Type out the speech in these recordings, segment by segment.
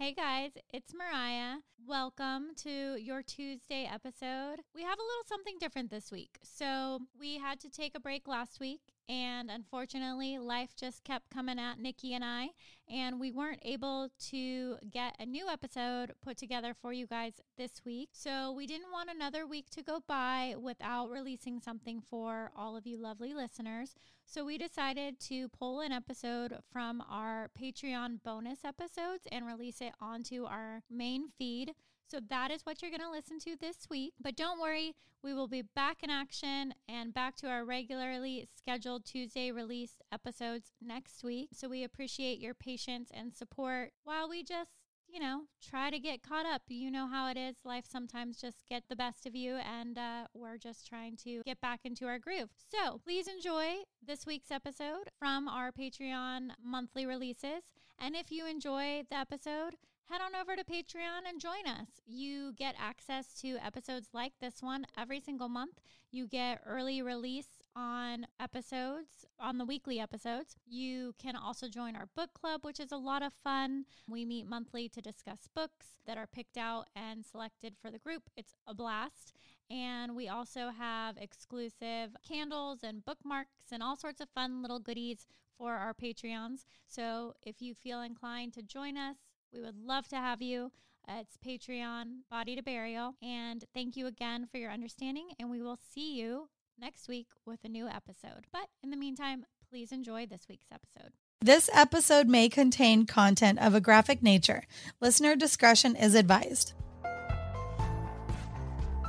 Hey guys, it's Mariya. Welcome to your Tuesday episode. We have a little something different this week. So, we had to take a break last week, and unfortunately, life just kept coming at Niki and I, and we weren't able to get a new episode put together for you guys this week. So, we didn't want another week to go by without releasing something for all of you lovely listeners. So we decided to pull an episode from our Patreon bonus episodes and release it onto our main feed. So that is what you're going to listen to this week. But don't worry, we will be back in action and back to our regularly scheduled Tuesday released episodes next week. So we appreciate your patience and support while we just you know, try to get caught up. You know how it is. Life sometimes just get the best of you, and uh, we're just trying to get back into our groove. So please enjoy this week's episode from our Patreon monthly releases. And if you enjoy the episode, head on over to Patreon and join us. You get access to episodes like this one every single month. You get early release on episodes, on the weekly episodes. You can also join our book club, which is a lot of fun. We meet monthly to discuss books that are picked out and selected for the group. It's a blast. And we also have exclusive candles and bookmarks and all sorts of fun little goodies for our Patreons. So if you feel inclined to join us, we would love to have you. Uh, it's Patreon, Body to Burial. And thank you again for your understanding. And we will see you next week with a new episode. But in the meantime, please enjoy this week's episode. This episode may contain content of a graphic nature. Listener discretion is advised.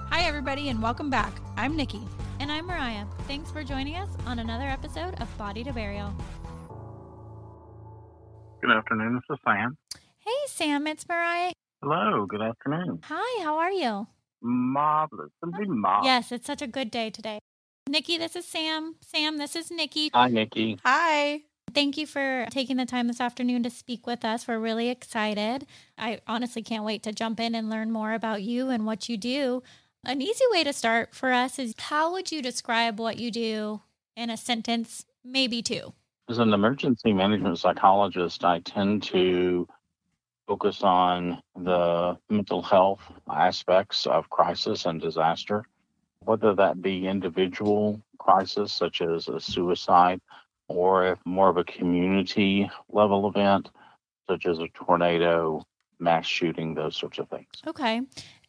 Hi, everybody, and welcome back. I'm Niki. And I'm Mariya. Thanks for joining us on another episode of Body to Burial. Good afternoon. This is Sam. Hey, Sam. It's Mariya. Hello. Good afternoon. Hi. How are you? Marvelous. Simply marvelous. Yes, it's such a good day today. Niki, this is Sam. Sam, this is Niki. Hi, Niki. Hi. Thank you for taking the time this afternoon to speak with us. We're really excited. I honestly can't wait to jump in and learn more about you and what you do. An easy way to start for us is how would you describe what you do in a sentence, maybe two? As an emergency management psychologist, I tend to focus on the mental health aspects of crisis and disaster whether that be individual crisis such as a suicide or if more of a community level event such as a tornado, mass shooting, those sorts of things. Okay.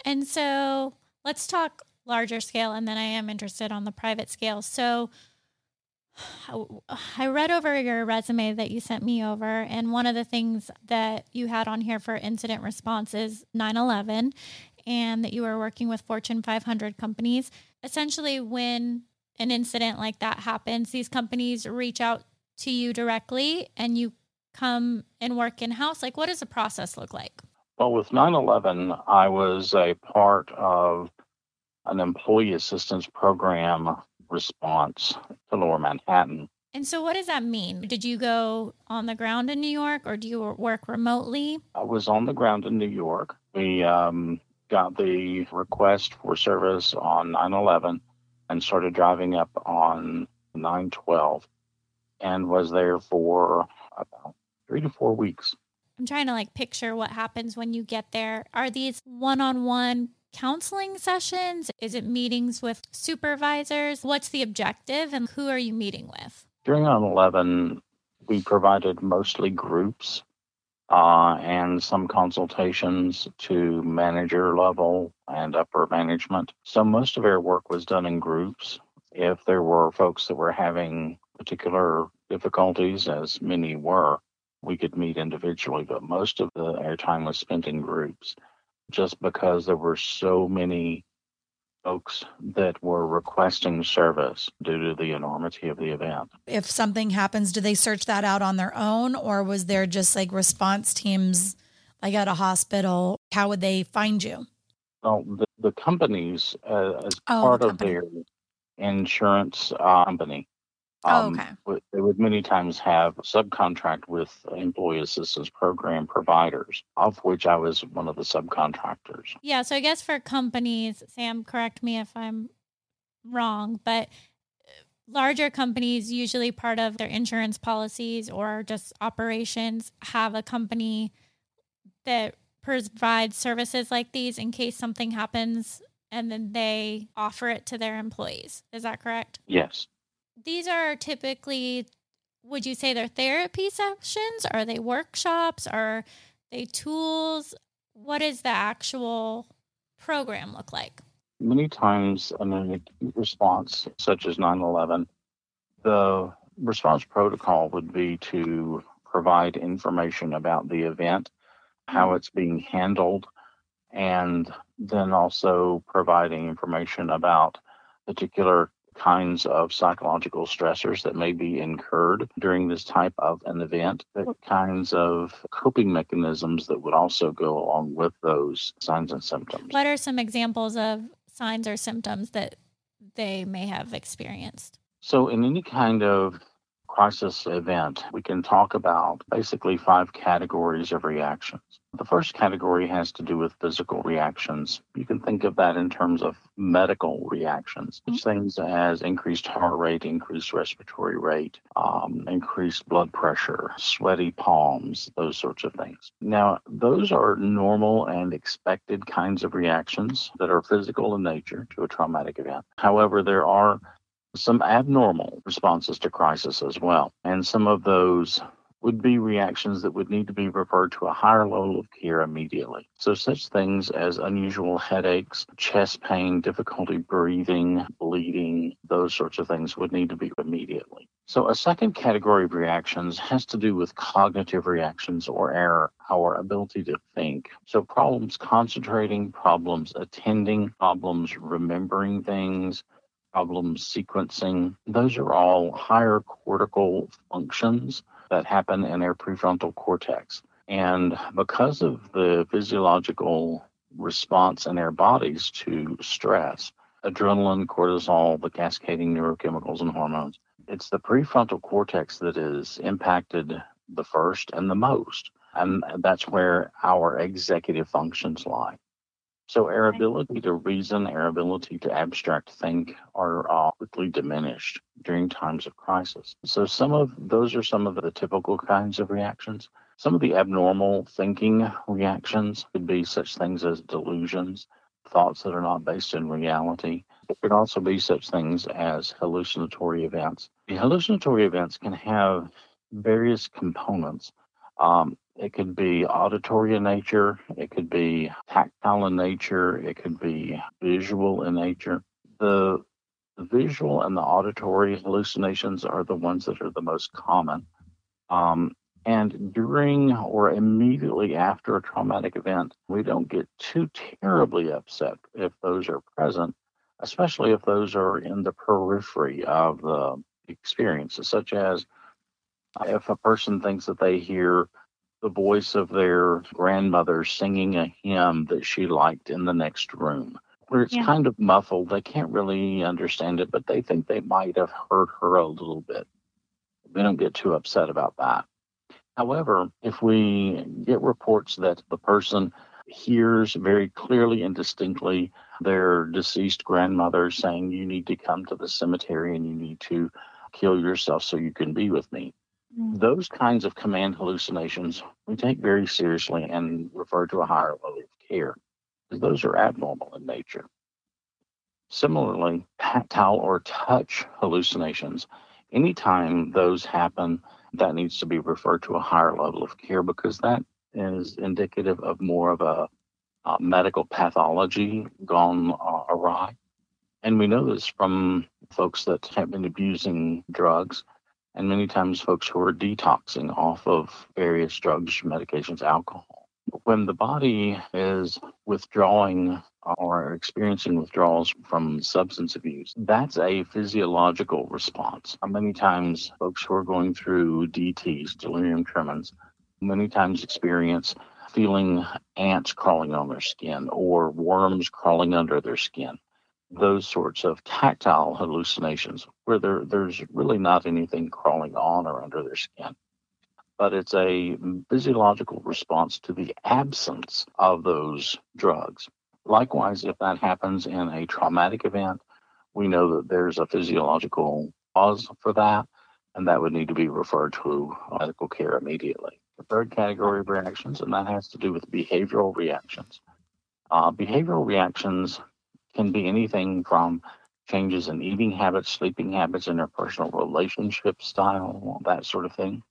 And so let's talk larger scale and then I am interested on the private scale. So I read over your resume that you sent me over, and one of the things that you had on here for incident response is 9 11 and that you were working with Fortune 500 companies. Essentially, when an incident like that happens, these companies reach out to you directly and you come and work in house. Like, what does the process look like? Well, with 9 11, I was a part of an employee assistance program response to Lower Manhattan. And so, what does that mean? Did you go on the ground in New York or do you work remotely? I was on the ground in New York. We um, got the request for service on 9 11 and started driving up on 9 12 and was there for about three to four weeks. I'm trying to like picture what happens when you get there. Are these one on one counseling sessions? Is it meetings with supervisors? What's the objective and who are you meeting with? During 9 11, we provided mostly groups uh, and some consultations to manager level and upper management. So most of our work was done in groups. If there were folks that were having particular difficulties, as many were, we could meet individually, but most of the air time was spent in groups just because there were so many folks that were requesting service due to the enormity of the event. If something happens, do they search that out on their own or was there just like response teams like at a hospital? How would they find you? Well, the, the companies, uh, as oh, part the of their insurance uh, company, Oh, um, okay. They would many times have subcontract with employee assistance program providers, of which I was one of the subcontractors. Yeah. So I guess for companies, Sam, correct me if I'm wrong, but uh, larger companies, usually part of their insurance policies or just operations, have a company that provides services like these in case something happens and then they offer it to their employees. Is that correct? Yes. These are typically, would you say they're therapy sessions? Are they workshops? Are they tools? What does the actual program look like? Many times in a response, such as 9 11, the response protocol would be to provide information about the event, how mm-hmm. it's being handled, and then also providing information about particular kinds of psychological stressors that may be incurred during this type of an event, the kinds of coping mechanisms that would also go along with those signs and symptoms. What are some examples of signs or symptoms that they may have experienced? So, in any kind of crisis event, we can talk about basically five categories of reactions. The first category has to do with physical reactions. You can think of that in terms of medical reactions, mm-hmm. things as increased heart rate, increased respiratory rate, um, increased blood pressure, sweaty palms, those sorts of things. Now, those are normal and expected kinds of reactions that are physical in nature to a traumatic event. However, there are some abnormal responses to crisis as well. And some of those would be reactions that would need to be referred to a higher level of care immediately. So, such things as unusual headaches, chest pain, difficulty breathing, bleeding, those sorts of things would need to be immediately. So, a second category of reactions has to do with cognitive reactions or our, our ability to think. So, problems concentrating, problems attending, problems remembering things, problem sequencing. Those are all higher cortical functions that happen in our prefrontal cortex. And because of the physiological response in our bodies to stress, adrenaline, cortisol, the cascading neurochemicals and hormones, it's the prefrontal cortex that is impacted the first and the most. And that's where our executive functions lie. So our ability to reason, our ability to abstract think are uh, quickly diminished during times of crisis. So some of those are some of the typical kinds of reactions. Some of the abnormal thinking reactions could be such things as delusions, thoughts that are not based in reality. It could also be such things as hallucinatory events. The hallucinatory events can have various components. Um, it could be auditory in nature, it could be tactile in nature, it could be visual in nature. The, visual and the auditory hallucinations are the ones that are the most common. Um, and during or immediately after a traumatic event, we don't get too terribly upset if those are present, especially if those are in the periphery of the experiences, such as if a person thinks that they hear the voice of their grandmother singing a hymn that she liked in the next room, where it's yeah. kind of muffled. They can't really understand it, but they think they might have heard her a little bit. They don't get too upset about that. However, if we get reports that the person hears very clearly and distinctly their deceased grandmother saying, You need to come to the cemetery and you need to kill yourself so you can be with me. Those kinds of command hallucinations we take very seriously and refer to a higher level of care because those are abnormal in nature. Similarly, tactile or touch hallucinations, anytime those happen, that needs to be referred to a higher level of care because that is indicative of more of a medical pathology gone uh, awry. And we know this from folks that have been abusing drugs and many times folks who are detoxing off of various drugs, medications, alcohol. When the body is withdrawing or experiencing withdrawals from substance abuse, that's a physiological response. Many times, folks who are going through DTs, delirium tremens, many times experience feeling ants crawling on their skin or worms crawling under their skin those sorts of tactile hallucinations where there, there's really not anything crawling on or under their skin. But it's a physiological response to the absence of those drugs. Likewise, if that happens in a traumatic event, we know that there's a physiological cause for that, and that would need to be referred to medical care immediately. the third category of reactions, and that has to do with behavioral reactions. Uh, behavioral reactions can be anything from changes in eating habits, sleeping habits, interpersonal relationship style, that sort of thing.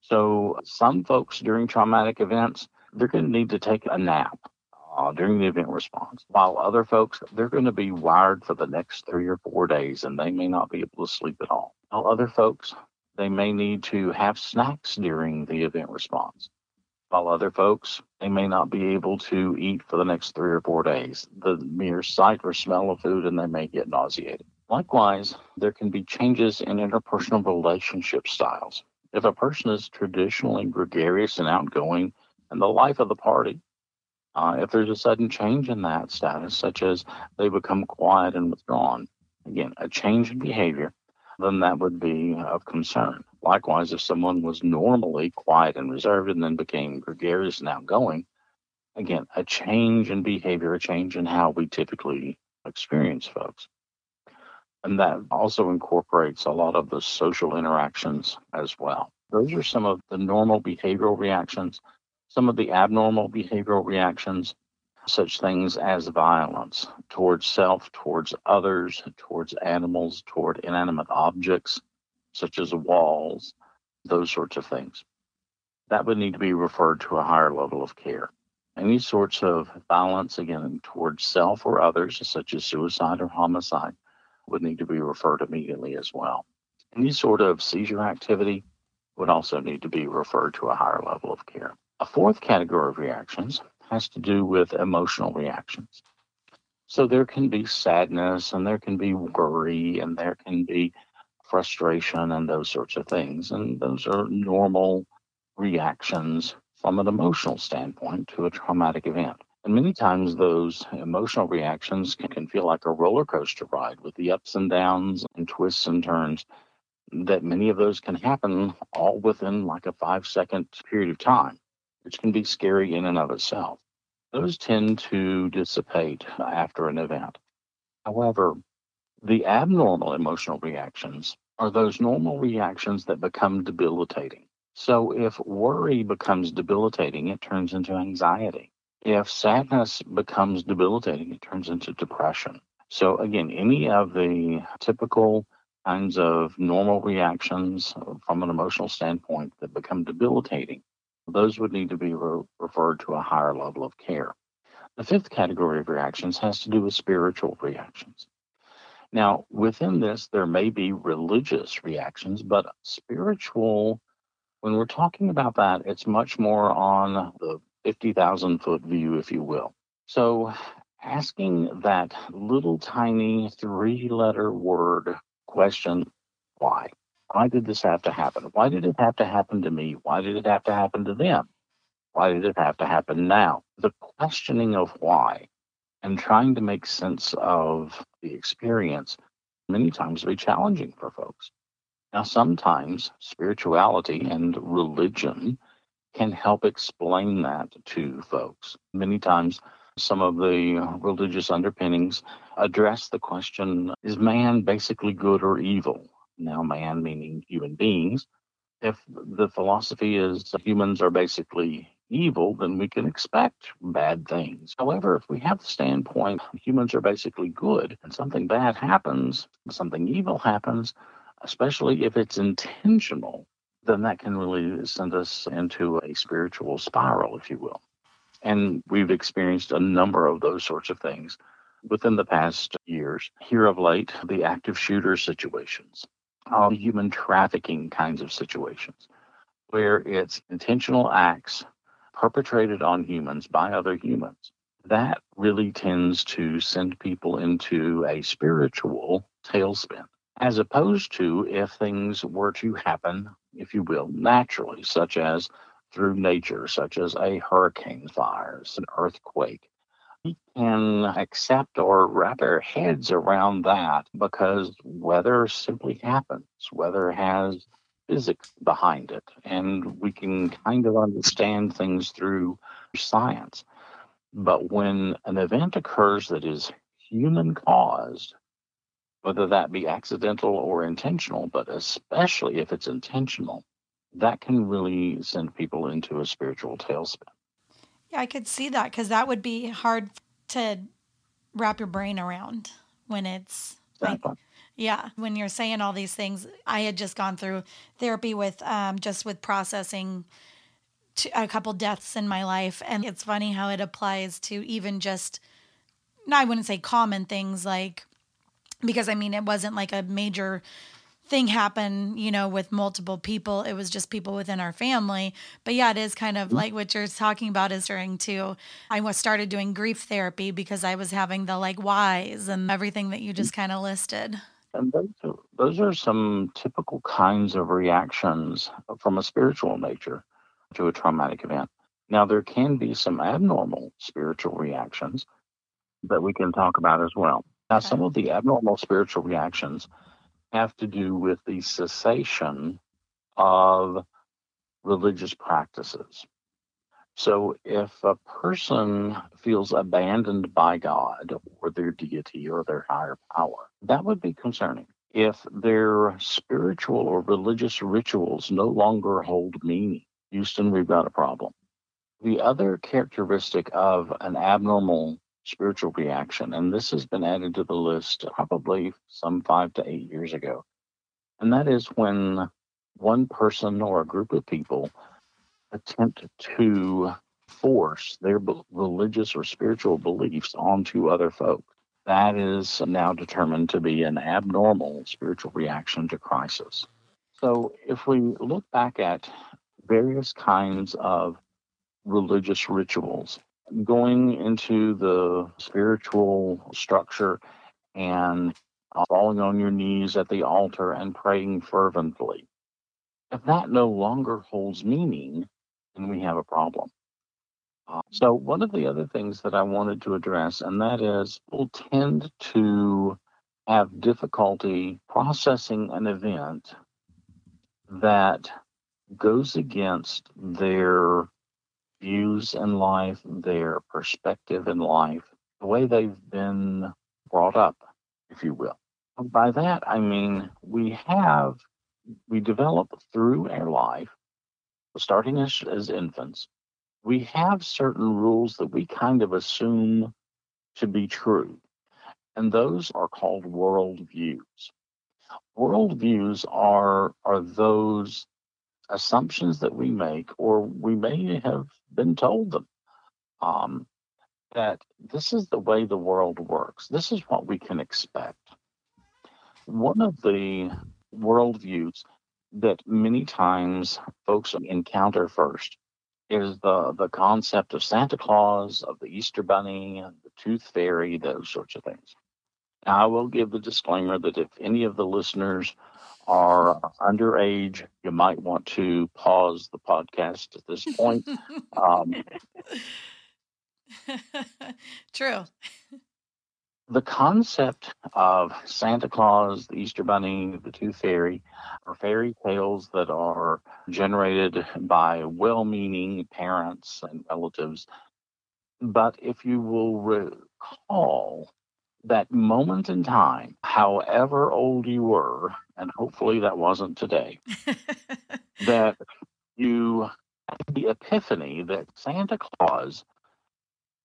So, some folks during traumatic events, they're going to need to take a nap uh, during the event response, while other folks, they're going to be wired for the next three or four days and they may not be able to sleep at all. While other folks, they may need to have snacks during the event response. While other folks, they may not be able to eat for the next three or four days. The mere sight or smell of food, and they may get nauseated. Likewise, there can be changes in interpersonal relationship styles. If a person is traditionally gregarious and outgoing and the life of the party, uh, if there's a sudden change in that status, such as they become quiet and withdrawn, again, a change in behavior, then that would be of concern. Likewise, if someone was normally quiet and reserved and then became gregarious and outgoing, again, a change in behavior, a change in how we typically experience folks. And that also incorporates a lot of the social interactions as well. Those are some of the normal behavioral reactions, some of the abnormal behavioral reactions, such things as violence towards self, towards others, towards animals, toward inanimate objects, such as walls, those sorts of things. That would need to be referred to a higher level of care. Any sorts of violence, again, towards self or others, such as suicide or homicide, would need to be referred immediately as well. Any sort of seizure activity would also need to be referred to a higher level of care. A fourth category of reactions has to do with emotional reactions. So there can be sadness and there can be worry and there can be frustration and those sorts of things. And those are normal reactions from an emotional standpoint to a traumatic event. And many times those emotional reactions can, can, feel like a roller coaster ride with the ups and downs and twists and turns that many of those can happen all within like a five second period of time, which can be scary in and of itself. Those tend to dissipate after an event. However, the abnormal emotional reactions are those normal reactions that become debilitating. So if worry becomes debilitating, it turns into anxiety. If sadness becomes debilitating, it turns into depression. So again, any of the typical kinds of normal reactions from an emotional standpoint that become debilitating, those would need to be re- referred to a higher level of care. The fifth category of reactions has to do with spiritual reactions. Now, within this, there may be religious reactions, but spiritual, when we're talking about that, it's much more on the 50,000 foot view, if you will. So, asking that little tiny three letter word question, why? Why did this have to happen? Why did it have to happen to me? Why did it have to happen to them? Why did it have to happen now? The questioning of why and trying to make sense of the experience many times be challenging for folks. Now, sometimes spirituality and religion can help explain that to folks. Many times, some of the religious underpinnings address the question is man basically good or evil? Now, man meaning human beings. If the philosophy is humans are basically evil, then we can expect bad things. However, if we have the standpoint humans are basically good and something bad happens, something evil happens, especially if it's intentional, then that can really send us into a spiritual spiral, if you will. And we've experienced a number of those sorts of things within the past years. Here of late, the active shooter situations, all mm-hmm. human trafficking kinds of situations, where it's intentional acts perpetrated on humans by other humans, that really tends to send people into a spiritual tailspin. As opposed to if things were to happen, if you will, naturally, such as through nature, such as a hurricane fires, an earthquake. We can accept or wrap our heads around that because weather simply happens. Weather has physics behind it, and we can kind of understand things through science. But when an event occurs that is human caused, whether that be accidental or intentional, but especially if it's intentional, that can really send people into a spiritual tailspin. Yeah, I could see that because that would be hard to wrap your brain around when it's Exactly. like, yeah, when you're saying all these things. I had just gone through therapy with um, just with processing to a couple deaths in my life, and it's funny how it applies to even just. No, I wouldn't say common things like because I mean it wasn't like a major thing happen, you know, with multiple people. It was just people within our family. But yeah, it is kind of mm-hmm. like what you're talking about is during too. I was started doing grief therapy because I was having the like whys and everything that you just mm-hmm. kind of listed. And those are, those are some typical kinds of reactions from a spiritual nature to a traumatic event. Now, there can be some abnormal spiritual reactions that we can talk about as well. Now, Okay. some of the abnormal spiritual reactions have to do with the cessation of religious practices. So, if a person feels abandoned by God or their deity or their higher power, that would be concerning. If their spiritual or religious rituals no longer hold meaning, Houston, we've got a problem. The other characteristic of an abnormal spiritual reaction, and this has been added to the list probably some five to eight years ago, and that is when one person or a group of people attempt to force their be- religious or spiritual beliefs onto other folk. That is now determined to be an abnormal spiritual reaction to crisis. So, if we look back at various kinds of religious rituals, going into the spiritual structure and uh, falling on your knees at the altar and praying fervently, if that no longer holds meaning, then we have a problem. Uh, so, one of the other things that I wanted to address, and that is, people tend to have difficulty processing an event that goes against their views in life, their perspective in life, the way they've been brought up, if you will. By that, I mean we have, we develop through our life, starting as, as infants, we have certain rules that we kind of assume to be true. And those are called worldviews. Worldviews are, are those assumptions that we make, or we may have been told them, um, that this is the way the world works. This is what we can expect. One of the worldviews that many times folks encounter first is the, the concept of Santa Claus, of the Easter Bunny, the Tooth Fairy, those sorts of things. Now, I will give the disclaimer that if any of the listeners are underage, you might want to pause the podcast at this point. um, True. the concept of Santa Claus, the Easter Bunny, the Tooth Fairy are fairy tales that are generated by well meaning parents and relatives. But if you will recall that moment in time, however old you were, and hopefully that wasn't today, that you had the epiphany that Santa Claus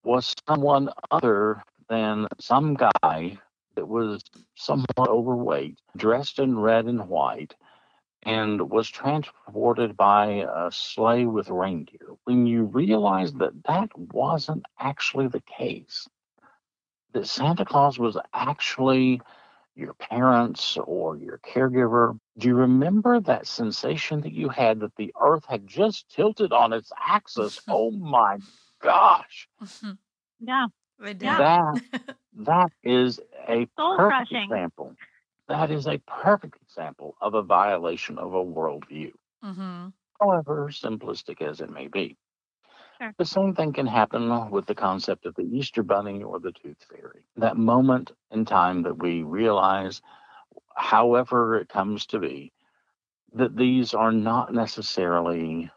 was someone other than some guy that was somewhat overweight, dressed in red and white, and was transported by a sleigh with reindeer. When you realize that that wasn't actually the case, that Santa Claus was actually your parents or your caregiver, do you remember that sensation that you had that the earth had just tilted on its axis? oh my gosh. Yeah. We did. Yeah. That that is a Soul perfect crushing. example. That is a perfect example of a violation of a worldview, hmm however simplistic as it may be. Sure. The same thing can happen with the concept of the Easter Bunny or the Tooth Fairy. That moment in time that we realize, however it comes to be, that these are not necessarily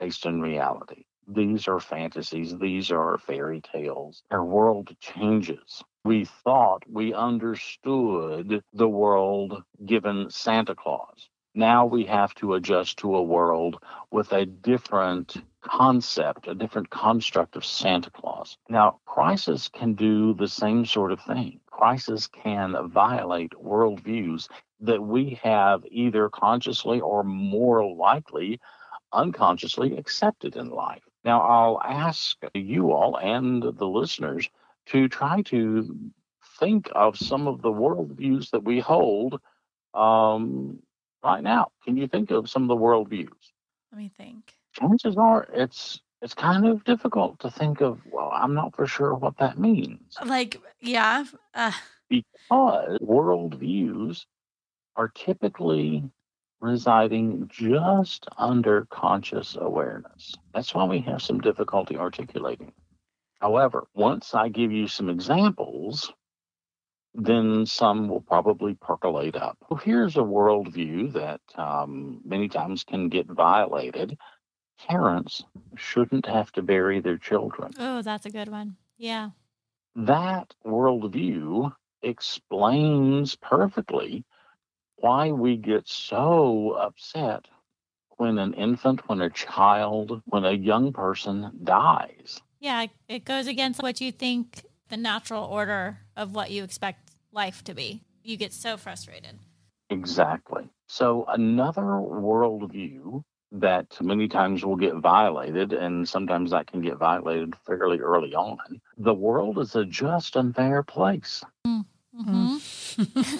based in reality. These are fantasies, these are fairy tales. Our world changes. We thought we understood the world given Santa Claus. Now we have to adjust to a world with a different concept, a different construct of Santa Claus. Now, crisis can do the same sort of thing. Crisis can violate worldviews that we have either consciously or more likely unconsciously accepted in life. Now, I'll ask you all and the listeners to try to think of some of the worldviews that we hold um, right now. Can you think of some of the worldviews? Let me think. Chances are it's it's kind of difficult to think of. Well, I'm not for sure what that means Like, yeah. Uh, because worldviews are typically residing just under conscious awareness. That's why we have some difficulty articulating. However, once I give you some examples, then some will probably percolate up. Well, here's a worldview that um, many times can get violated. Parents shouldn't have to bury their children. Oh, that's a good one. Yeah. That worldview explains perfectly why we get so upset when an infant, when a child, when a young person dies. Yeah. It goes against what you think the natural order of what you expect life to be. You get so frustrated. Exactly. So, another worldview that many times will get violated, and sometimes that can get violated fairly early on the world is a just and fair place. hmm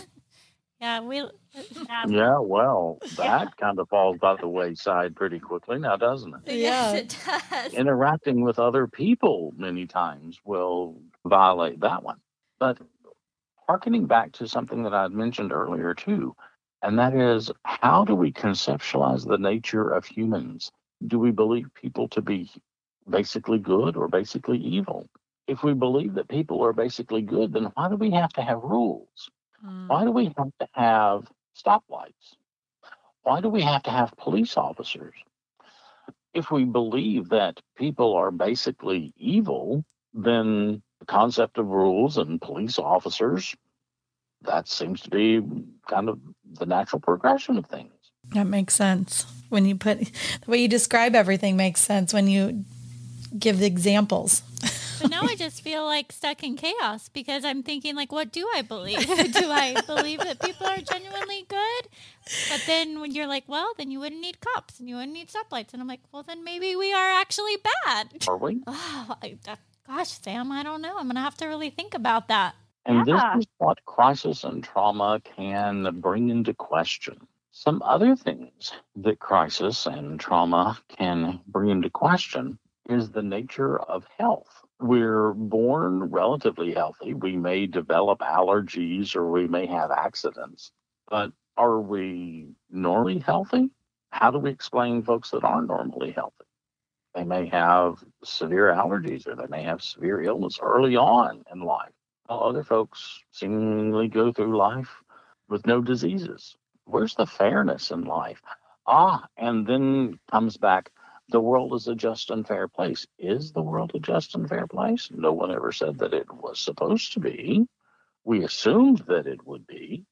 yeah. We, Yeah. Yeah, well, that Yeah. kind of falls by the wayside pretty quickly now, doesn't it? yes, Yeah. it does. interacting with other people many times will violate that one. But harkening back to something that I had mentioned earlier too, and that is how do we conceptualize the nature of humans? Do we believe people to be basically good or basically evil? If we believe that people are basically good, then why do we have to have rules? mm, Why do we have to have stoplights? Why do we have to have police officers? If we believe that people are basically evil, then the concept of rules and police officers, that seems to be kind of the natural progression of things. that makes sense. When you put the way you describe everything makes sense when you give the examples. But now I just feel like stuck in chaos because I'm thinking, like, what do I believe? do I believe that people are genuinely good? But then when you're like, well, then you wouldn't need cops and you wouldn't need stoplights. And I'm like, well, then maybe we are actually bad. Are we? Oh, I, uh, gosh, Sam, I don't know. I'm going to have to really think about that. And Yeah. this is what crisis and trauma can bring into question. Some other things that crisis and trauma can bring into question is the nature of health. We're born relatively healthy. We may develop allergies or we may have accidents, but are we normally healthy? How do we explain folks that aren't normally healthy? They may have severe allergies or they may have severe illness early on in life while other folks seemingly go through life with no diseases. Where's the fairness in life? Ah, and then comes back the world is a just and fair place. Is the world a just and fair place? No one ever said that it was supposed to be. We assumed that it would be.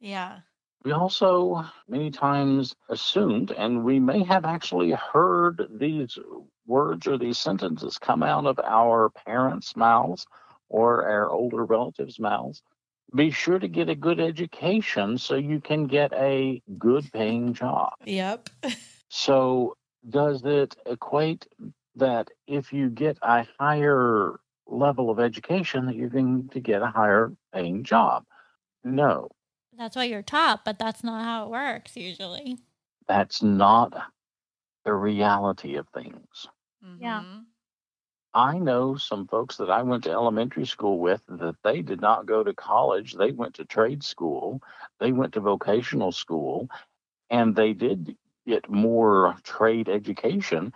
Yeah. We also many times assumed, and we may have actually heard these words or these sentences come out of our parents' mouths or our older relatives' mouths. Be sure to get a good education so you can get a good paying job. Yep. So, does it equate that if you get a higher level of education, that you're going to get a higher paying job? No, That's why you're taught, but that's not how it works usually. that's not the reality of things. Yeah. Mhm. I know some folks that I went to elementary school with that they did not go to college. They went to trade school, they went to vocational school, and they did get more trade education.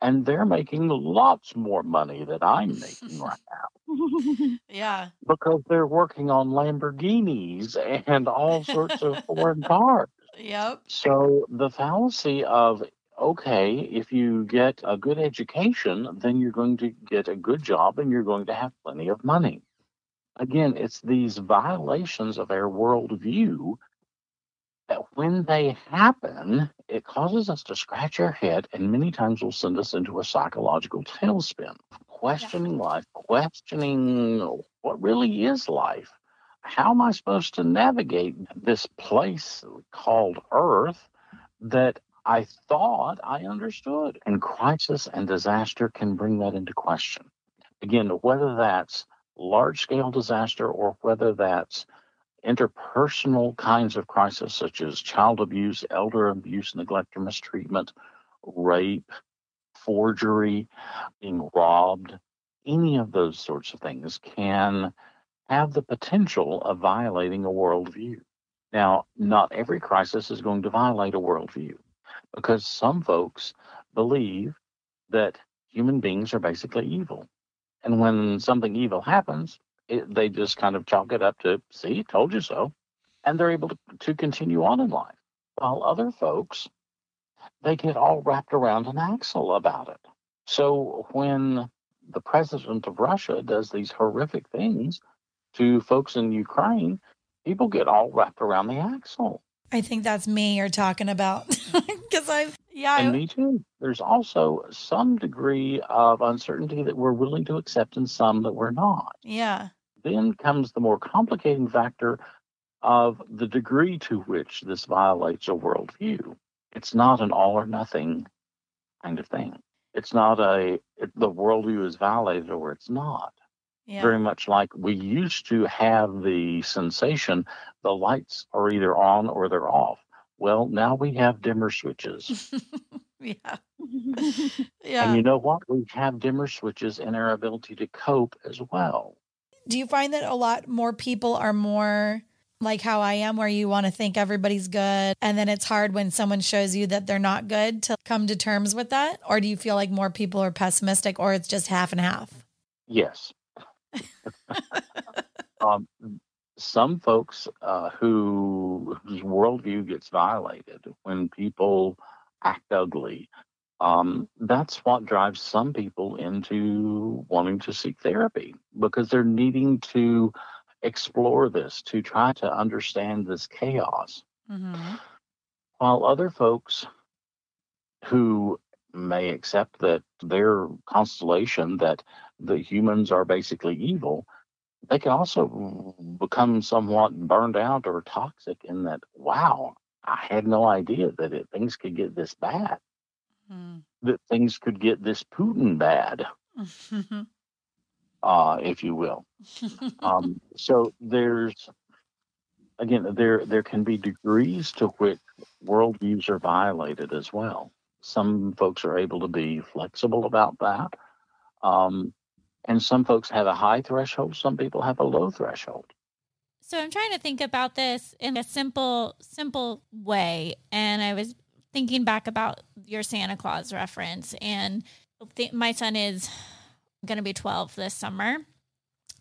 And they're making lots more money than I'm making right now Yeah. because they're working on Lamborghinis and all sorts of foreign cars. Yep. So the fallacy of okay, if you get a good education, then you're going to get a good job and you're going to have plenty of money. Again, it's these violations of our worldview that when they happen, it causes us to scratch our head and many times will send us into a psychological tailspin, questioning life, questioning what really is life. How am I supposed to navigate this place called Earth that I thought I understood? And crisis and disaster can bring that into question. Again, whether that's large scale disaster or whether that's interpersonal kinds of crisis, such as child abuse, elder abuse, neglect or mistreatment, rape, forgery, being robbed, any of those sorts of things can have the potential of violating a worldview. Now, not every crisis is going to violate a worldview because some folks believe that human beings are basically evil. And when something evil happens, it, they just kind of chalk it up to, see, told you so. And they're able to, to continue on in life. While other folks, they get all wrapped around an axle about it. So when the president of Russia does these horrific things to folks in Ukraine, people get all wrapped around the axle. I think that's me you're talking about because I, yeah, And I, me too. There's also some degree of uncertainty that we're willing to accept and some that we're not. yeah, then comes the more complicating factor of the degree to which this violates a worldview. It's not an all or nothing kind of thing. It's not a it, the worldview is violated or it's not. yeah. Very much like we used to have the sensation the lights are either on or they're off. Well, now we have dimmer switches. yeah, yeah. And you know what? We have dimmer switches in our ability to cope as well. Do you find that a lot more people are more like how I am, where you want to think everybody's good, and then it's hard when someone shows you that they're not good to come to terms with that? Or do you feel like more people are pessimistic, or it's just half and half? Yes. um, some folks uh, who whose worldview gets violated when people act ugly. Um, that's what drives some people into wanting to seek therapy because they're needing to explore this to try to understand this chaos. Mm-hmm. While other folks who may accept that their constellation, that the humans are basically evil, they can also become somewhat burned out or toxic in that, wow, I had no idea that it, things could get this bad, that things could get this Putin bad, uh, if you will. Um, so there's, again, there there can be degrees to which worldviews are violated as well. Some folks are able to be flexible about that. Um, and some folks have a high threshold, some people have a low threshold. So I'm trying to think about this in a simple, simple way. And I was thinking back about your Santa Claus reference. And th- my son is going to be 12 this summer.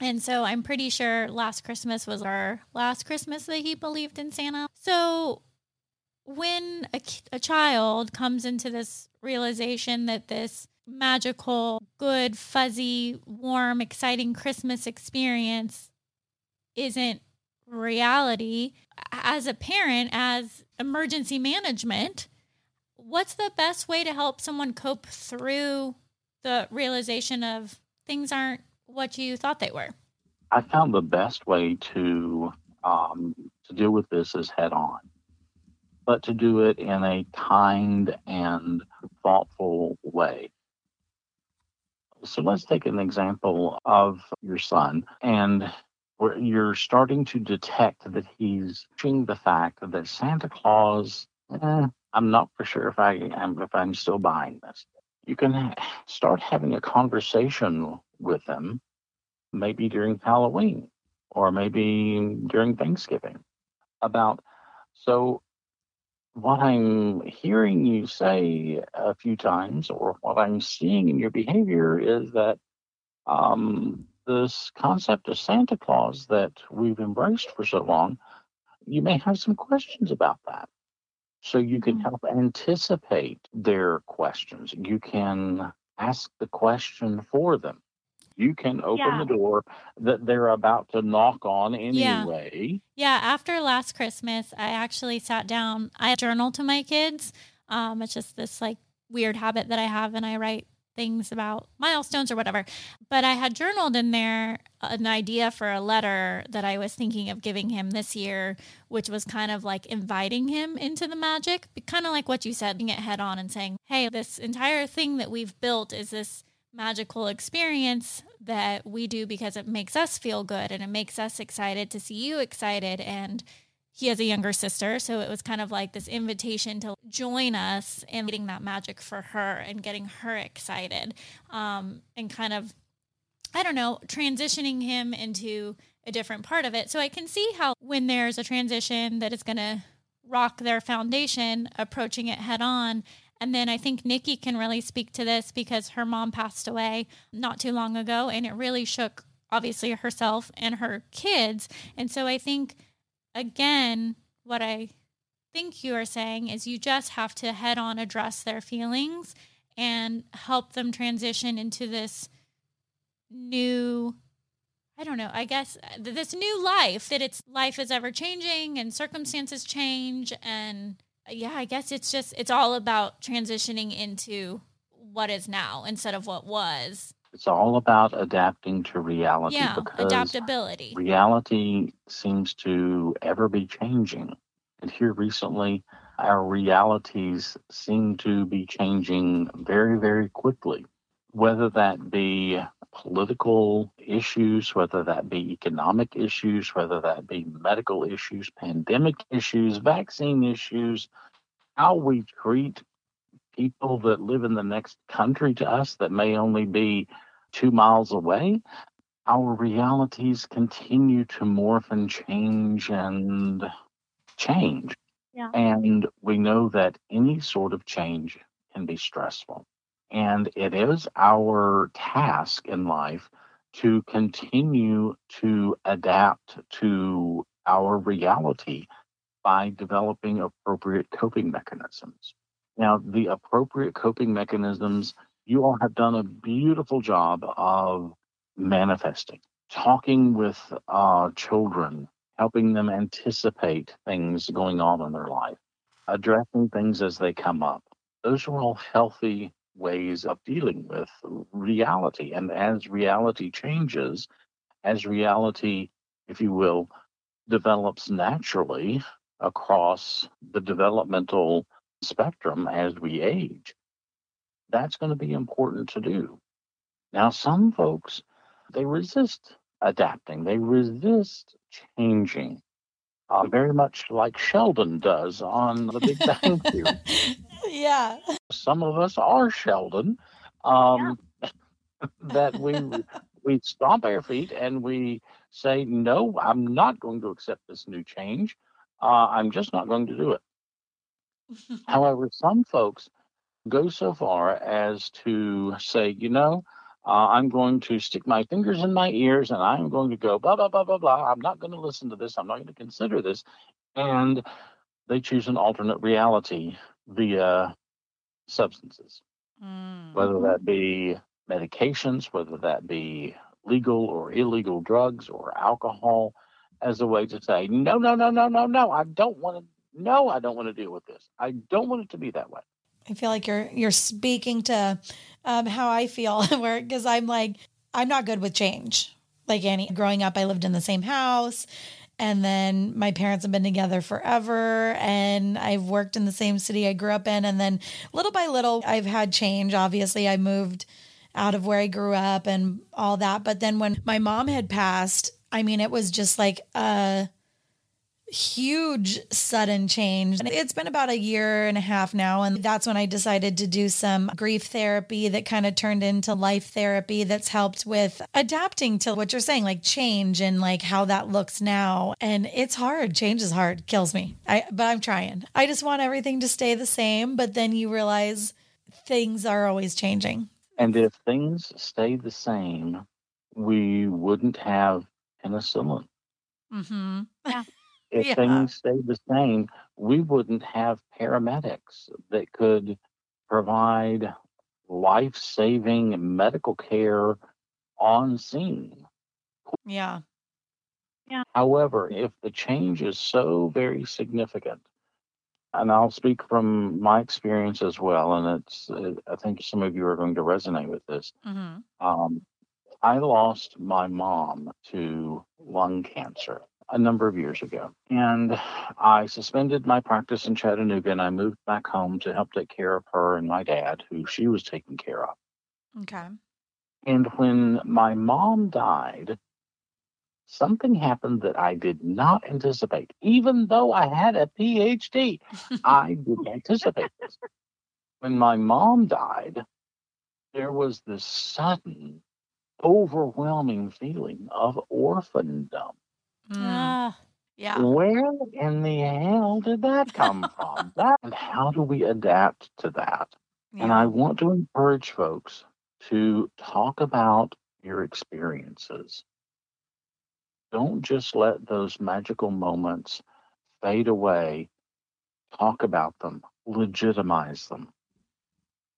And so I'm pretty sure last Christmas was our last Christmas that he believed in Santa. So when a, a child comes into this realization that this magical, good, fuzzy, warm, exciting Christmas experience isn't reality, as a parent, as emergency management, what's the best way to help someone cope through the realization of things aren't what you thought they were? I found the best way to um, to deal with this is head on, but to do it in a kind and thoughtful way. So let's take an example of your son, and you're starting to detect that he's seeing the fact that Santa Claus. Eh, I'm not for sure if I am if I'm still buying this. You can start having a conversation with them maybe during Halloween or maybe during Thanksgiving about so what I'm hearing you say a few times or what I'm seeing in your behavior is that um, this concept of Santa Claus that we've embraced for so long, you may have some questions about that. So you can Mhm. help anticipate their questions. You can ask the question for them You can open Yeah. the door that they're about to knock on Yeah. anyway. Yeah, after last Christmas, I actually sat down. I journal to my kids. Um, it's just this like weird habit that I have, and I write things about milestones or whatever. But I had journaled in there an idea for a letter that I was thinking of giving him this year, which was kind of like inviting him into the magic, kind of like what you said, being it head on and saying, hey, this entire thing that we've built is this magical experience that we do because it makes us feel good and it makes us excited to see you excited and he has a younger sister so it was kind of like this invitation to join us in getting that magic for her and getting her excited um, and kind of i don't know transitioning him into a different part of it so i can see how when there's a transition that is going to rock their foundation approaching it head on and then I think Niki can really speak to this because her mom passed away not too long ago and it really shook obviously herself and her kids. And so I think again what I think you are saying is you just have to head on address their feelings and help them transition into this new I don't know, I guess uh, this new life that it's life is ever changing and circumstances change and yeah, I guess it's just it's all about transitioning into what is now instead of what was. It's all about adapting to reality yeah, because adaptability. reality seems to ever be changing. And here recently, our realities seem to be changing very, very quickly, whether that be political issues, whether that be economic issues, whether that be medical issues, pandemic issues, vaccine issues, how we treat people that live in the next country to us that may only be two miles away. Our realities continue to morph and change and change. Yeah. And we know that any sort of change can be stressful. And it is our task in life to continue to adapt to our reality by developing appropriate coping mechanisms. Now, the appropriate coping mechanisms, you all have done a beautiful job of manifesting, talking with uh, children, helping them anticipate things going on in their life, addressing things as they come up. Those are all healthy ways of dealing with reality. And as reality changes, as reality, if you will, develops naturally across the developmental spectrum as we age, that's going to be important to do. Now, some folks, they resist adapting, they resist changing, uh, very much like Sheldon does on The Big Bang Theory. yeah. Some of us are Sheldon, um, that we we stomp our feet and we say, "No, I'm not going to accept this new change. Uh, I'm just not going to do it." However, some folks go so far as to say, you know, uh, I'm going to stick my fingers in my ears and I'm going to go blah, blah, blah, blah, blah. I'm not going to listen to this. I'm not going to consider this. And they choose an alternate reality via substances, Mm. whether that be medications, whether that be legal or illegal drugs or alcohol, as a way to say, no, no, no, no, no, no, I don't want to. No, I don't want to deal with this. I don't want it to be that way. I feel like you're you're speaking to um, how I feel, where because I'm like I'm not good with change. Like Annie, growing up, I lived in the same house, and then my parents have been together forever, and I've worked in the same city I grew up in, and then little by little, I've had change. Obviously, I moved out of where I grew up and all that, but then when my mom had passed, I mean, it was just like a huge sudden change. And it's been about a year and a half now. And that's when I decided to do some grief therapy that kind of turned into life therapy that's helped with adapting to what you're saying, like change and like how that looks now. And it's hard. Change is hard, kills me. I but I'm trying. I just want everything to stay the same, but then you realize things are always changing. And if things stay the same, we wouldn't have penicillin. Mm-hmm. If Yeah. things stayed the same, we wouldn't have paramedics that could provide life saving medical care on scene. Yeah. Yeah. However, if the change is so very significant, and I'll speak from my experience as well, and it's uh, I think some of you are going to resonate with this. hmm Um, I lost my mom to lung cancer a number of years ago, and I suspended my practice in Chattanooga, and I moved back home to help take care of her and my dad, who she was taking care of. Okay. And when my mom died, something happened that I did not anticipate. Even though I had a PhD, I didn't anticipate this. When my mom died, there was this sudden, overwhelming feeling of orphandom. Mm. Ah, Yeah. Where in the hell did that come from? That, and how do we adapt to that? And I want to encourage folks to talk about your experiences. Don't just let those magical moments fade away. Talk about them, legitimize them,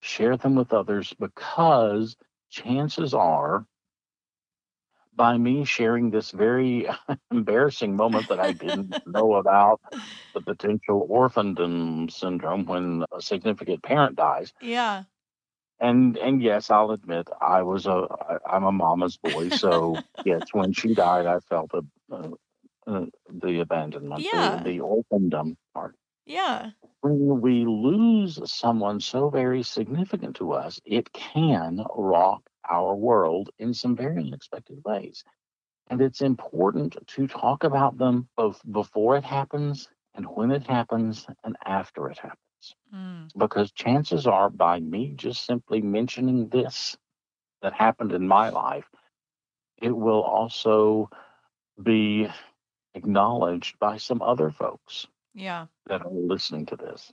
share them with others because chances are, by me sharing this very embarrassing moment that I didn't know about, the potential orphandom syndrome when a significant parent dies, Yeah. and and yes, I'll admit I was a I, I'm a mama's boy. So yes, when she died, I felt a, uh uh, the abandonment, Yeah. the, the orphandom part. Yeah. When we lose someone so very significant to us, it can rock our world in some very unexpected ways. And it's important to talk about them both before it happens and when it happens and after it happens Mm. because chances are by me just simply mentioning this that happened in my life it will also be acknowledged by some other folks Yeah. that are listening to this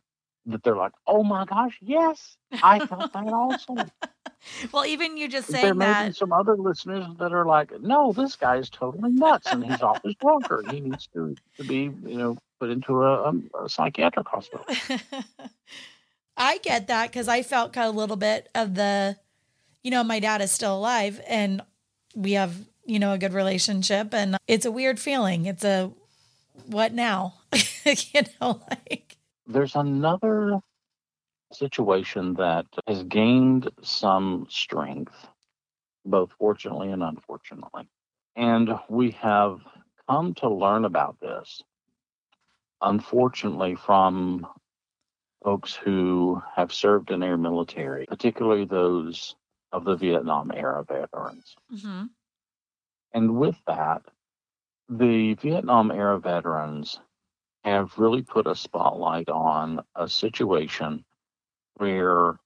that they're like oh my gosh yes i felt that also Well, even you just saying there may be some other listeners that are like no this guy is totally nuts and he's off his rocker he needs to, to be you know put into a, a, a psychiatric hospital I get that because I felt kind of a little bit of the, you know, my dad is still alive and we have, you know, a good relationship. And it's a weird feeling. It's a, what now? you know, like, there's another situation that has gained some strength, both fortunately and unfortunately. And we have come to learn about this, unfortunately, from folks who have served in our military, particularly those of the Vietnam era veterans. mm-hmm. And with that, the Vietnam era veterans have really put a spotlight on a situation where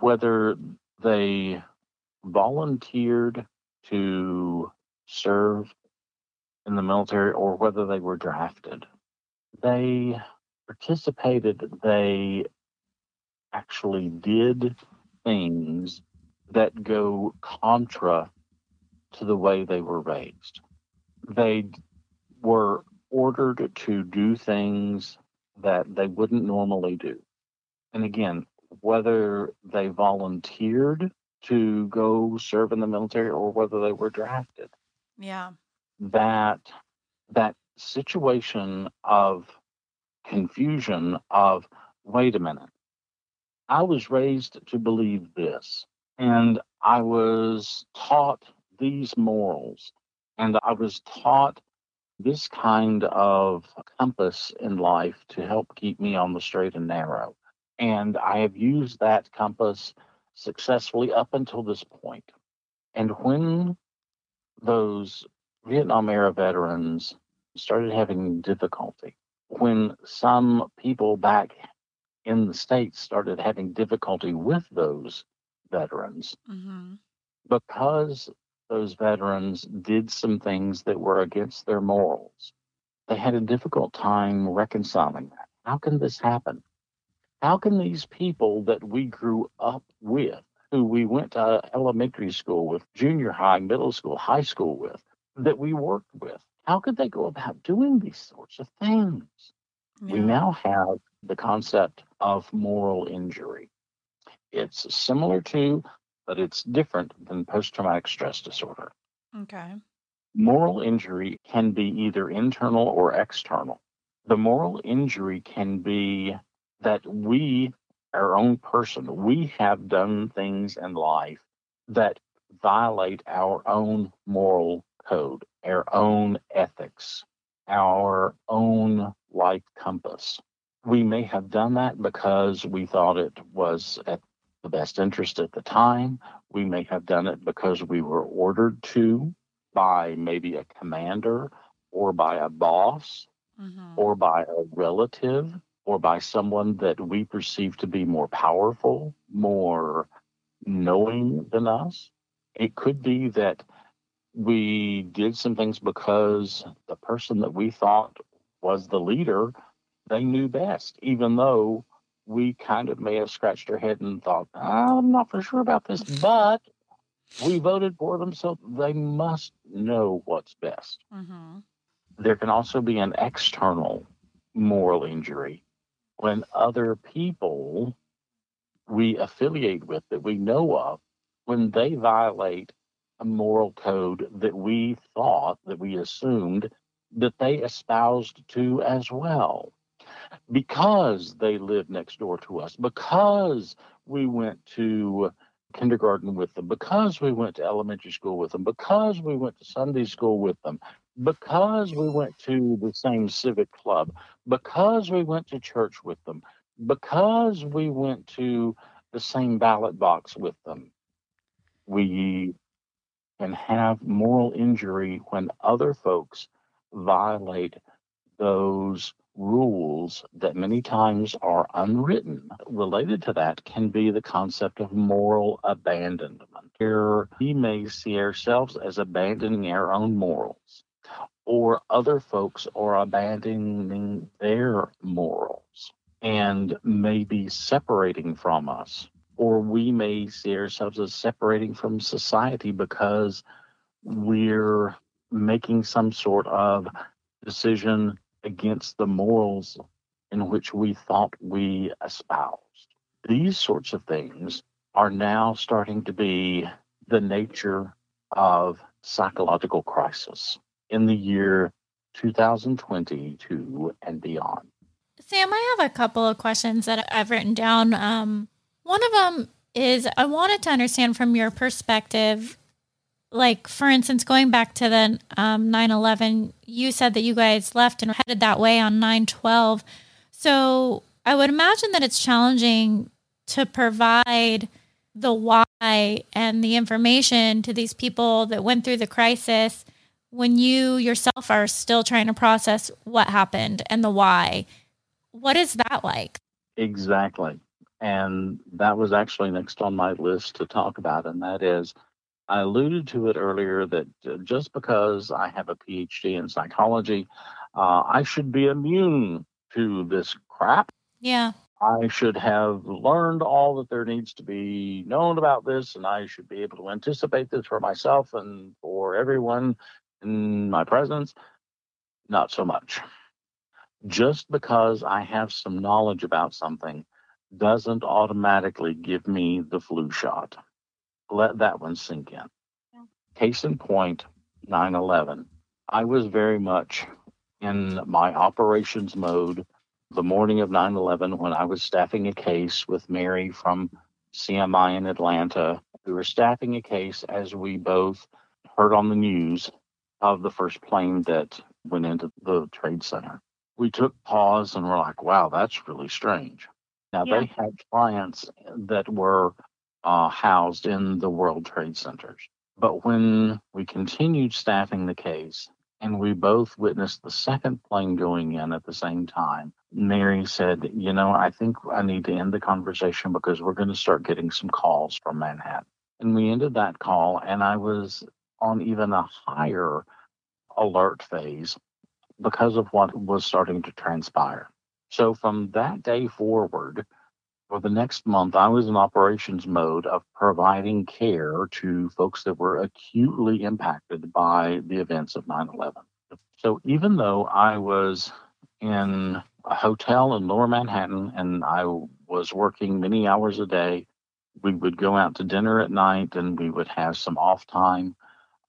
whether they volunteered to serve in the military or whether they were drafted, they participated, they actually did things that go contra to the way they were raised. They were ordered to do things that they wouldn't normally do. And again, whether they volunteered to go serve in the military or whether they were drafted, yeah. that that situation of confusion of wait a minute i was raised to believe this and i was taught these morals and i was taught this kind of compass in life to help keep me on the straight and narrow and i have used that compass successfully up until this point. and when those vietnam era veterans started having difficulty when some people back in the states started having difficulty with those veterans Mm-hmm. because those veterans did some things that were against their morals. They had a difficult time reconciling that. How can this happen? How can these people that we grew up with who we went to elementary school with junior high middle school high school with that we worked with how could they go about doing these sorts of things? We now have the concept of moral injury. It's similar to but it's different than post traumatic stress disorder. Okay. Moral injury can be either internal or external. The moral injury can be that we, our own person, we have done things in life that violate our own moral code, our own ethics, our own life compass. We may have done that because we thought it was at the best interest at the time. We may have done it because we were ordered to by maybe a commander or by a boss Mm-hmm. or by a relative or by someone that we perceive to be more powerful, more knowing than us. It could be that we did some things because the person that we thought was the leader, they knew best, even though we kind of may have scratched our head and thought, I'm not for sure about this, but we voted for them, so they must know what's best. Mm-hmm. there can also be an external moral injury when other people we affiliate with that we know of when they violate a moral code that we thought that we assumed that they espoused to as well because they live next door to us because we went to kindergarten with them because we went to elementary school with them because we went to sunday school with them because we went to the same civic club, because we went to church with them, because we went to the same ballot box with them, we can have moral injury when other folks violate those rules that many times are unwritten. Related to that can be the concept of moral abandonment. Here we may see ourselves as abandoning our own morals or other folks are abandoning their morals and maybe separating from us, or we may see ourselves as separating from society because we're making some sort of decision against the morals in which we thought we espoused. These sorts of things are now starting to be the nature of psychological crisis in the year 2022 and beyond. Sam, I have a couple of questions that I've written down. Um, one of them is I wanted to understand from your perspective, like, for instance, going back to the um, 9-11, you said that you guys left and headed that way on 9-12. So I would imagine that it's challenging to provide the why and the information to these people that went through the crisis when you yourself are still trying to process what happened and the why. What is that like? Exactly. And that was actually next on my list to talk about. And that is, I alluded to it earlier that uh, just because I have a PhD in psychology, uh, I should be immune to this crap. Yeah. I should have learned all that there needs to be known about this, and I should be able to anticipate this for myself and for everyone in my presence. Not so much. Just because I have some knowledge about something doesn't automatically give me the flu shot. Let that one sink in. Yeah. Case in point 9 11. I was very much in my operations mode the morning of 9 11 when I was staffing a case with Mary from CMI in Atlanta. We were staffing a case as we both heard on the news of the first plane that went into the trade center. We took pause and were like, wow, that's really strange. Now, Yeah. they had clients that were uh, housed in the World Trade Centers. But when we continued staffing the case and we both witnessed the second plane going in at the same time, Mary said, You know, I think I need to end the conversation because we're going to start getting some calls from Manhattan. And we ended that call, and I was on even a higher alert phase because of what was starting to transpire. So from that day forward, for the next month, I was in operations mode of providing care to folks that were acutely impacted by the events of 9 11. So even though I was in a hotel in lower Manhattan and I was working many hours a day, We would go out to dinner at night and we would have some off time.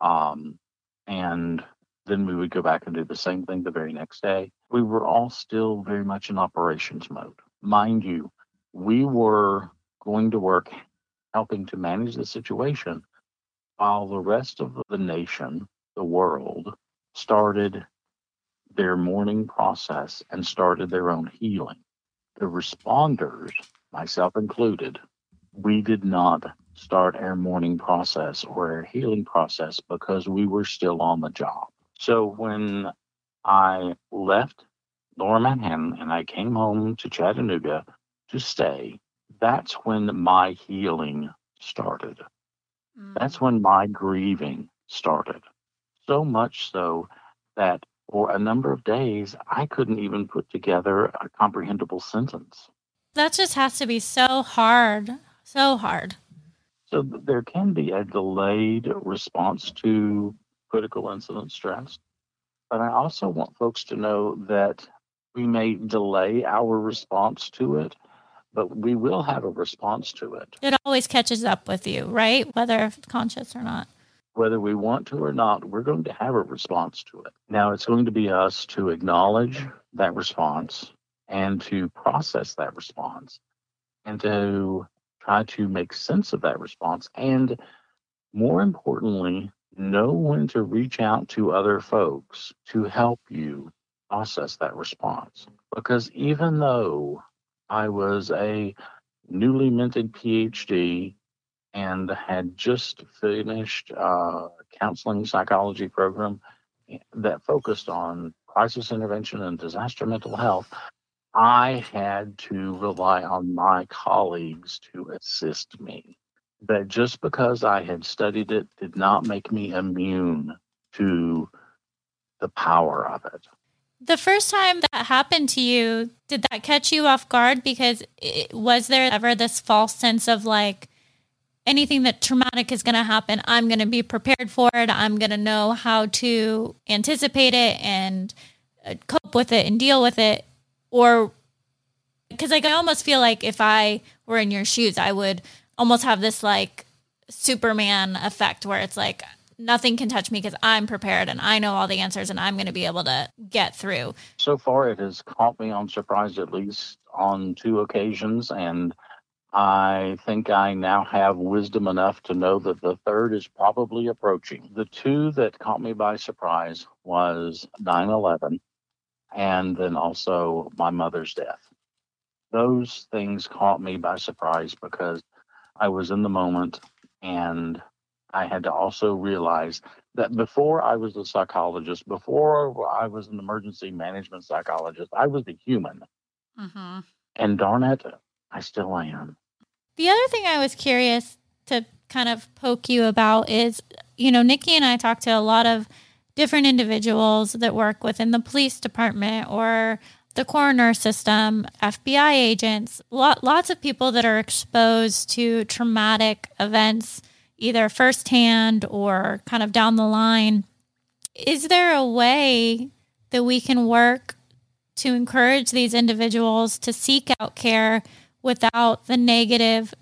Um, and then we would go back and do the same thing the very next day. We were all still very much in operations mode. Mind you, we were going to work helping to manage the situation while the rest of the nation, the world, started their mourning process and started their own healing. The responders, myself included, we did not start our mourning process or our healing process because we were still on the job. So when I left Lower Manhattan and I came home to Chattanooga to stay, that's when my healing started. That's mm. when my grieving started. So much so that for a number of days, I couldn't even put together a comprehensible sentence. That just has to be so hard. So hard. So there can be a delayed response to critical incident stress. But I also want folks to know that we may delay our response to it, but we will have a response to it. It always catches up with you, right? Whether conscious or not. Whether we want to or not, we're going to have a response to it. Now, it's going to be us to acknowledge that response and to process that response and to try to make sense of that response. And more importantly, know when to reach out to other folks to help you process that response. Because even though I was a newly minted PhD and had just finished a counseling psychology program that focused on crisis intervention and disaster mental health, I had to rely on my colleagues to assist me. That just because I had studied it did not make me immune to the power of it. The first time that happened to you, did that catch you off guard? Because it, was there ever this false sense of like anything that traumatic is going to happen, I'm going to be prepared for it. I'm going to know how to anticipate it and uh, cope with it and deal with it. Or because like I almost feel like if I were in your shoes, I would almost have this like Superman effect where it's like nothing can touch me because I'm prepared and I know all the answers and I'm going to be able to get through. So far, it has caught me on surprise at least on two occasions. And I think I now have wisdom enough to know that the third is probably approaching. The two that caught me by surprise was 9 11 and then also my mother's death. Those things caught me by surprise because I was in the moment and I had to also realize that before I was a psychologist, before I was an emergency management psychologist, I was a human. Mm-hmm. And darn it, I still am. The other thing I was curious to kind of poke you about is, you know, Niki and I talked to a lot of different individuals that work within the police department or the coroner system, FBI agents, lot, lots of people that are exposed to traumatic events, either firsthand or kind of down the line. Is there a way that we can work to encourage these individuals to seek out care without the negative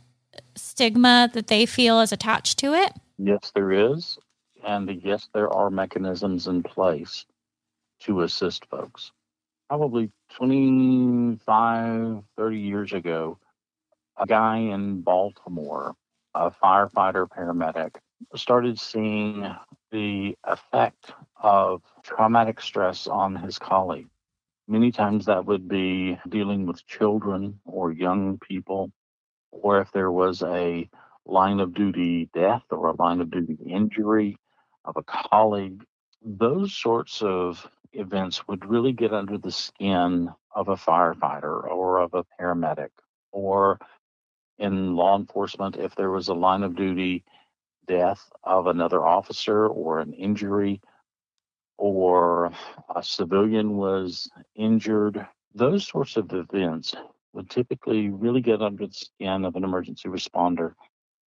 stigma that they feel is attached to it? Yes, there is. And yes, there are mechanisms in place to assist folks. Probably 25, 30 years ago, a guy in Baltimore, a firefighter paramedic, started seeing the effect of traumatic stress on his colleague. Many times that would be dealing with children or young people, or if there was a line of duty death or a line of duty injury of a colleague, those sorts of events would really get under the skin of a firefighter or of a paramedic or in law enforcement if there was a line of duty death of another officer or an injury or a civilian was injured those sorts of events would typically really get under the skin of an emergency responder.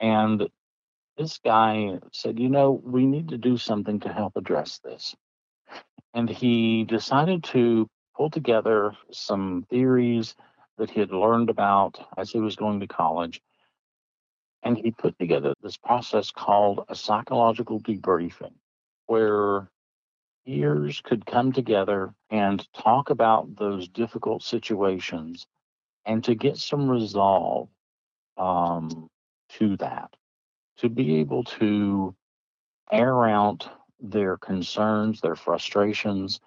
And this guy said you know we need to do something to help address this. And he decided to pull together some theories that he had learned about as he was going to college And he put together this process called a psychological debriefing, where peers could come together and talk about those difficult situations and to get some resolve um, to that, to be able to air out their concerns, their frustrations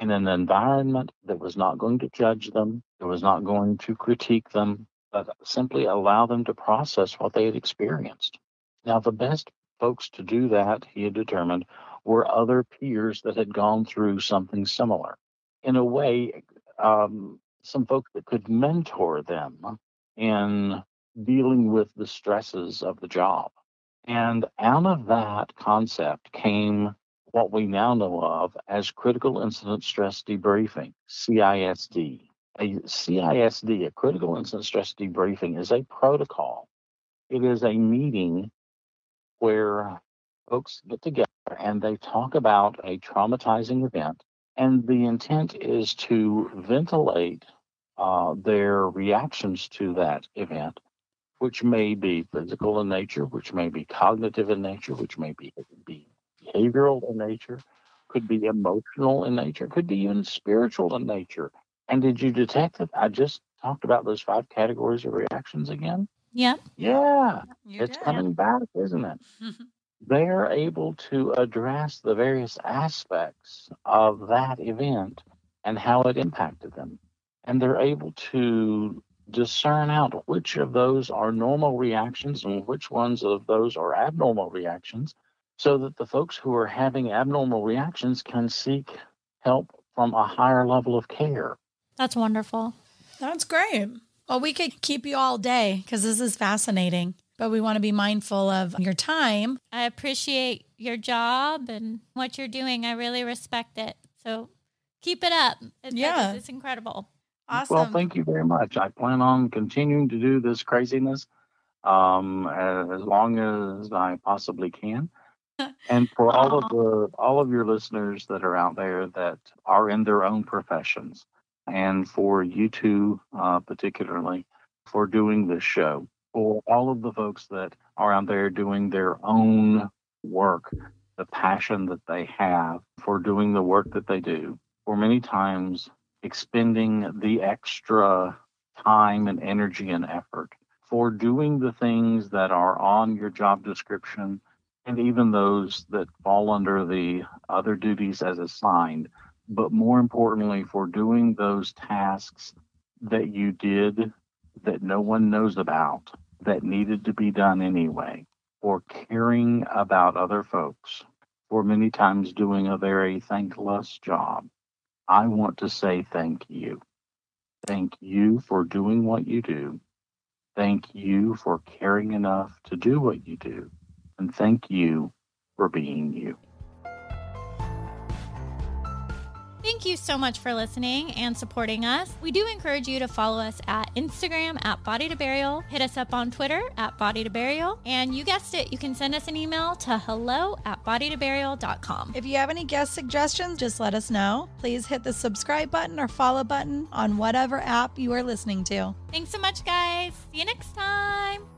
in an environment that was not going to judge them, that was not going to critique them, but simply allow them to process what they had experienced. Now, the best folks to do that, he had determined, were other peers that had gone through something similar. In a way, um, some folks that could mentor them in dealing with the stresses of the job. And out of that concept came what we now know of as critical incident stress debriefing, CISD. A CISD, a critical incident stress debriefing, is a protocol. It is a meeting where folks get together and they talk about a traumatizing event. And the intent is to ventilate uh, their reactions to that event, which may be physical in nature, which may be cognitive in nature, which may be, be behavioral in nature, could be emotional in nature, could be even spiritual in nature. And did you detect that I just talked about those five categories of reactions again? Yep. Yeah, You it's did. coming back, isn't it? Mm-hmm. They're able to address the various aspects of that event and how it impacted them. And they're able to discern out which of those are normal reactions and which ones of those are abnormal reactions so that the folks who are having abnormal reactions can seek help from a higher level of care. That's wonderful. That's great. Well, we could keep you all day because this is fascinating, but we want to be mindful of your time. I appreciate your job and what you're doing. I really respect it. So keep it up. It's, Yeah. It's, it's incredible. Awesome. Well, thank you very much. I plan on continuing to do this craziness um, as long as I possibly can. And for all of the all of your listeners that are out there that are in their own professions, and for you two uh, particularly for doing this show, for all of the folks that are out there doing their own work, the passion that they have for doing the work that they do, for many times expending the extra time and energy and effort for doing the things that are on your job description and even those that fall under the other duties as assigned, but more importantly, for doing those tasks that you did that no one knows about that needed to be done anyway, for caring about other folks, for many times doing a very thankless job. I want to say thank you. Thank you for doing what you do. Thank you for caring enough to do what you do. And thank you for being you. Thank you so much for listening and supporting us. We do encourage you to follow us at Instagram at Body to Burial, hit us up on Twitter at Body to Burial, and you guessed it, you can send us an email to hello at bodytoburial.com. If you have any guest suggestions, just let us know. Please hit the subscribe button or follow button on whatever app you are listening to. Thanks so much, guys. See you next time.